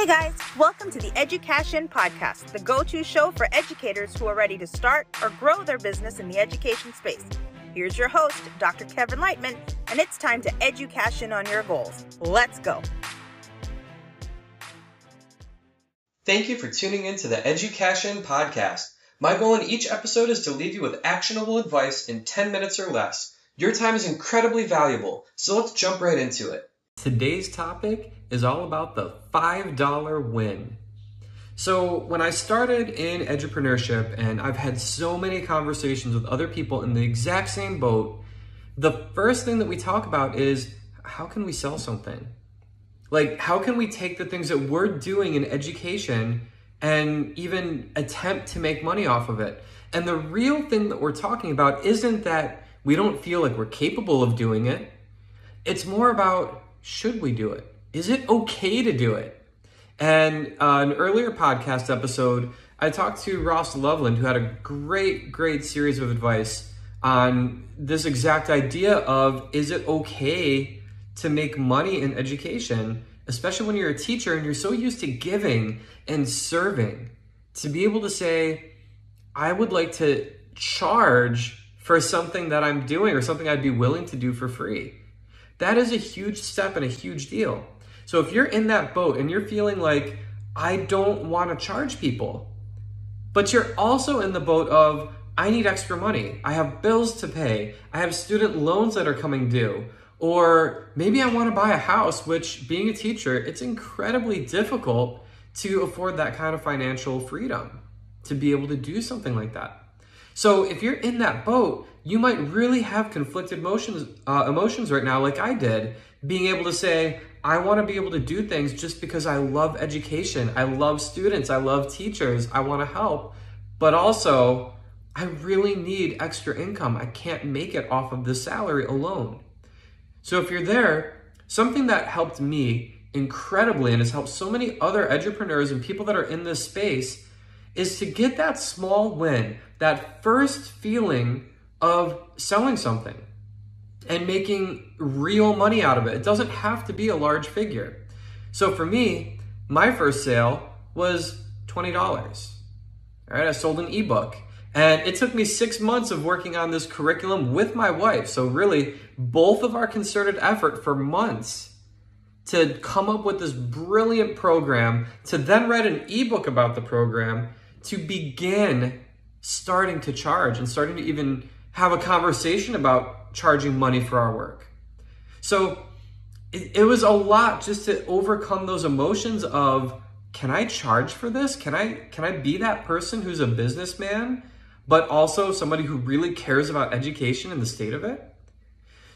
Hey guys, welcome to the Education Podcast, the go to show for educators who are ready to start or grow their business in the education space. Here's your host, Dr. Kevin Lightman, and it's time to education on your goals. Let's go. Thank you for tuning in to the Education Podcast. My goal in each episode is to leave you with actionable advice in 10 minutes or less. Your time is incredibly valuable, so let's jump right into it. Today's topic is all about the $5 win. So, when I started in entrepreneurship, and I've had so many conversations with other people in the exact same boat, the first thing that we talk about is how can we sell something? Like, how can we take the things that we're doing in education and even attempt to make money off of it? And the real thing that we're talking about isn't that we don't feel like we're capable of doing it. It's more about should we do it? Is it okay to do it? And uh, an earlier podcast episode, I talked to Ross Loveland, who had a great, great series of advice on this exact idea of is it okay to make money in education, especially when you're a teacher and you're so used to giving and serving, to be able to say, I would like to charge for something that I'm doing or something I'd be willing to do for free. That is a huge step and a huge deal. So if you're in that boat and you're feeling like, I don't want to charge people, but you're also in the boat of, I need extra money. I have bills to pay. I have student loans that are coming due. Or maybe I want to buy a house, which being a teacher, it's incredibly difficult to afford that kind of financial freedom to be able to do something like that. So if you're in that boat, you might really have conflicted emotions, uh, emotions right now, like I did, being able to say, I want to be able to do things just because I love education. I love students. I love teachers. I want to help. But also, I really need extra income. I can't make it off of the salary alone. So if you're there, something that helped me incredibly and has helped so many other entrepreneurs and people that are in this space is to get that small win, that first feeling of selling something and making real money out of it. It doesn't have to be a large figure. So for me, my first sale was $20. All right, I sold an ebook. And it took me six months of working on this curriculum with my wife. So, really, both of our concerted effort for months to come up with this brilliant program, to then write an ebook about the program, to begin starting to charge and starting to even have a conversation about charging money for our work. So it, it was a lot just to overcome those emotions of can I charge for this? Can I can I be that person who's a businessman but also somebody who really cares about education and the state of it?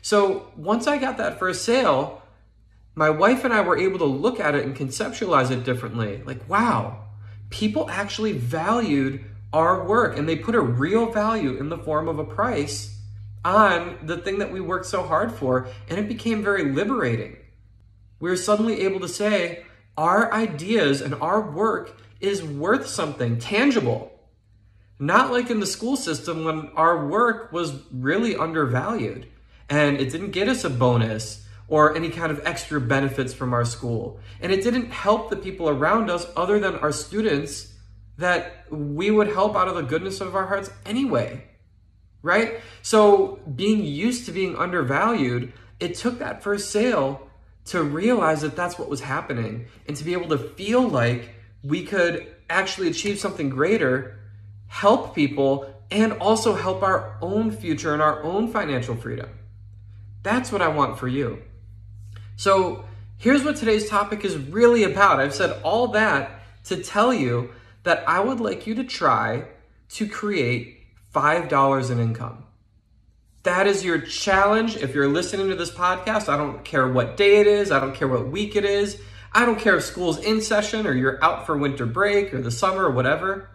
So once I got that first sale, my wife and I were able to look at it and conceptualize it differently. Like, wow, people actually valued our work and they put a real value in the form of a price on the thing that we worked so hard for, and it became very liberating. We were suddenly able to say, our ideas and our work is worth something tangible. Not like in the school system when our work was really undervalued and it didn't get us a bonus or any kind of extra benefits from our school. And it didn't help the people around us other than our students that we would help out of the goodness of our hearts anyway right? So being used to being undervalued, it took that first sale to realize that that's what was happening and to be able to feel like we could actually achieve something greater, help people, and also help our own future and our own financial freedom. That's what I want for you. So, here's what today's topic is really about. I've said all that to tell you that I would like you to try to create $5 in income. That is your challenge. If you're listening to this podcast, I don't care what day it is, I don't care what week it is, I don't care if school's in session or you're out for winter break or the summer or whatever.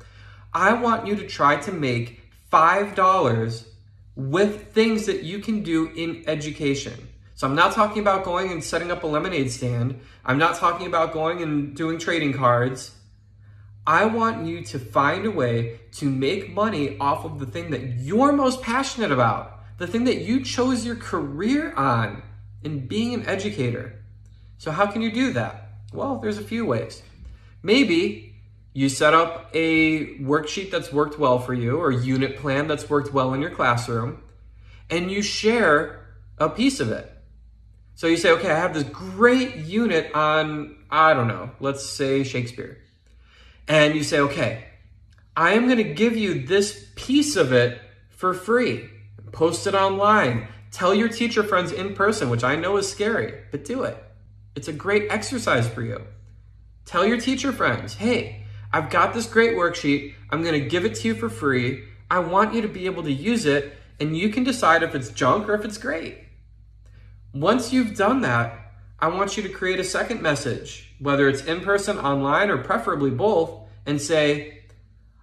I want you to try to make $5 with things that you can do in education. So I'm not talking about going and setting up a lemonade stand. I'm not talking about going and doing trading cards. I want you to find a way to make money off of the thing that you're most passionate about, the thing that you chose your career on in being an educator. So, how can you do that? Well, there's a few ways. Maybe you set up a worksheet that's worked well for you or unit plan that's worked well in your classroom and you share a piece of it. So you say, okay, I have this great unit on, I don't know, let's say Shakespeare. And you say, okay, I am going to give you this piece of it for free. Post it online. Tell your teacher friends in person, which I know is scary, but do it. It's a great exercise for you. Tell your teacher friends, hey, I've got this great worksheet. I'm going to give it to you for free. I want you to be able to use it, and you can decide if it's junk or if it's great. Once you've done that, I want you to create a second message, whether it's in person, online, or preferably both, and say,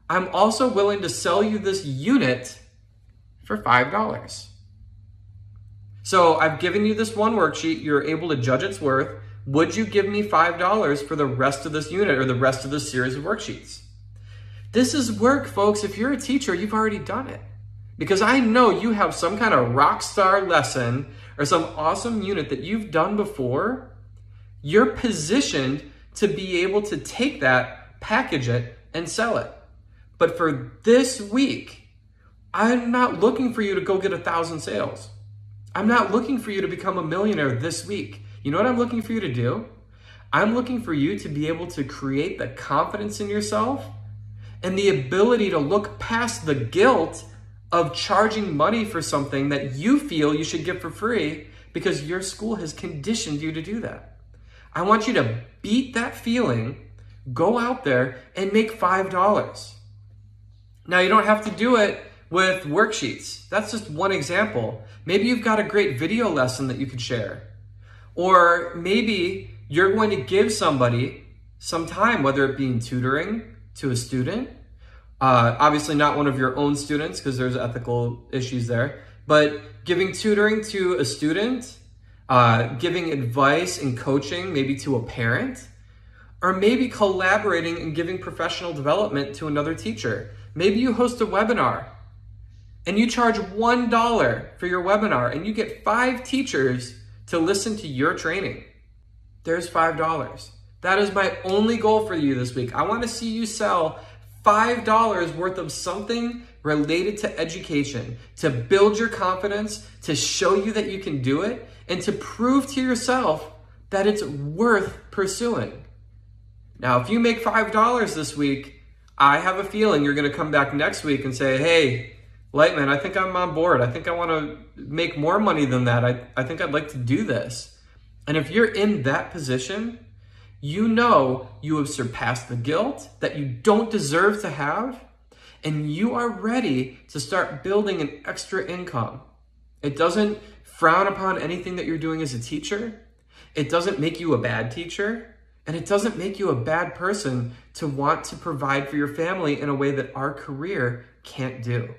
I'm also willing to sell you this unit for $5. So I've given you this one worksheet. You're able to judge its worth. Would you give me $5 for the rest of this unit or the rest of this series of worksheets? This is work, folks. If you're a teacher, you've already done it. Because I know you have some kind of rock star lesson or some awesome unit that you've done before. You're positioned to be able to take that, package it, and sell it. But for this week, I'm not looking for you to go get a thousand sales. I'm not looking for you to become a millionaire this week. You know what I'm looking for you to do? I'm looking for you to be able to create the confidence in yourself and the ability to look past the guilt of charging money for something that you feel you should get for free because your school has conditioned you to do that. I want you to beat that feeling, go out there and make $5. Now, you don't have to do it with worksheets. That's just one example. Maybe you've got a great video lesson that you could share. Or maybe you're going to give somebody some time, whether it be in tutoring to a student uh, obviously, not one of your own students because there's ethical issues there, but giving tutoring to a student, uh, giving advice and coaching maybe to a parent, or maybe collaborating and giving professional development to another teacher. Maybe you host a webinar and you charge $1 for your webinar and you get five teachers to listen to your training. There's $5. That is my only goal for you this week. I want to see you sell $5 worth of something related to education to build your confidence, to show you that you can do it, and to prove to yourself that it's worth pursuing. Now, if you make $5 this week, I have a feeling you're going to come back next week and say, hey, Lightman, I think I'm on board. I think I want to make more money than that. I, I think I'd like to do this. And if you're in that position, you know you have surpassed the guilt that you don't deserve to have, and you are ready to start building an extra income. It doesn't frown upon anything that you're doing as a teacher, it doesn't make you a bad teacher. And it doesn't make you a bad person to want to provide for your family in a way that our career can't do.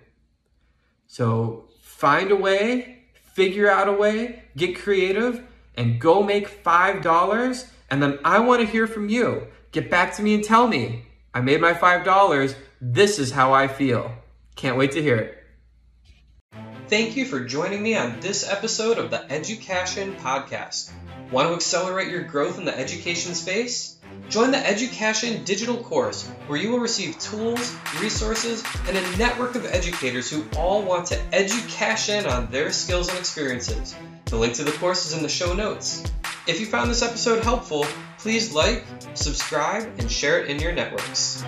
So find a way, figure out a way, get creative, and go make $5 and then I want to hear from you. Get back to me and tell me, I made my $5. This is how I feel. Can't wait to hear it. Thank you for joining me on this episode of the Education Podcast. Want to accelerate your growth in the education space? Join the Education digital course where you will receive tools, resources, and a network of educators who all want to education on their skills and experiences. The link to the course is in the show notes. If you found this episode helpful, please like, subscribe, and share it in your networks.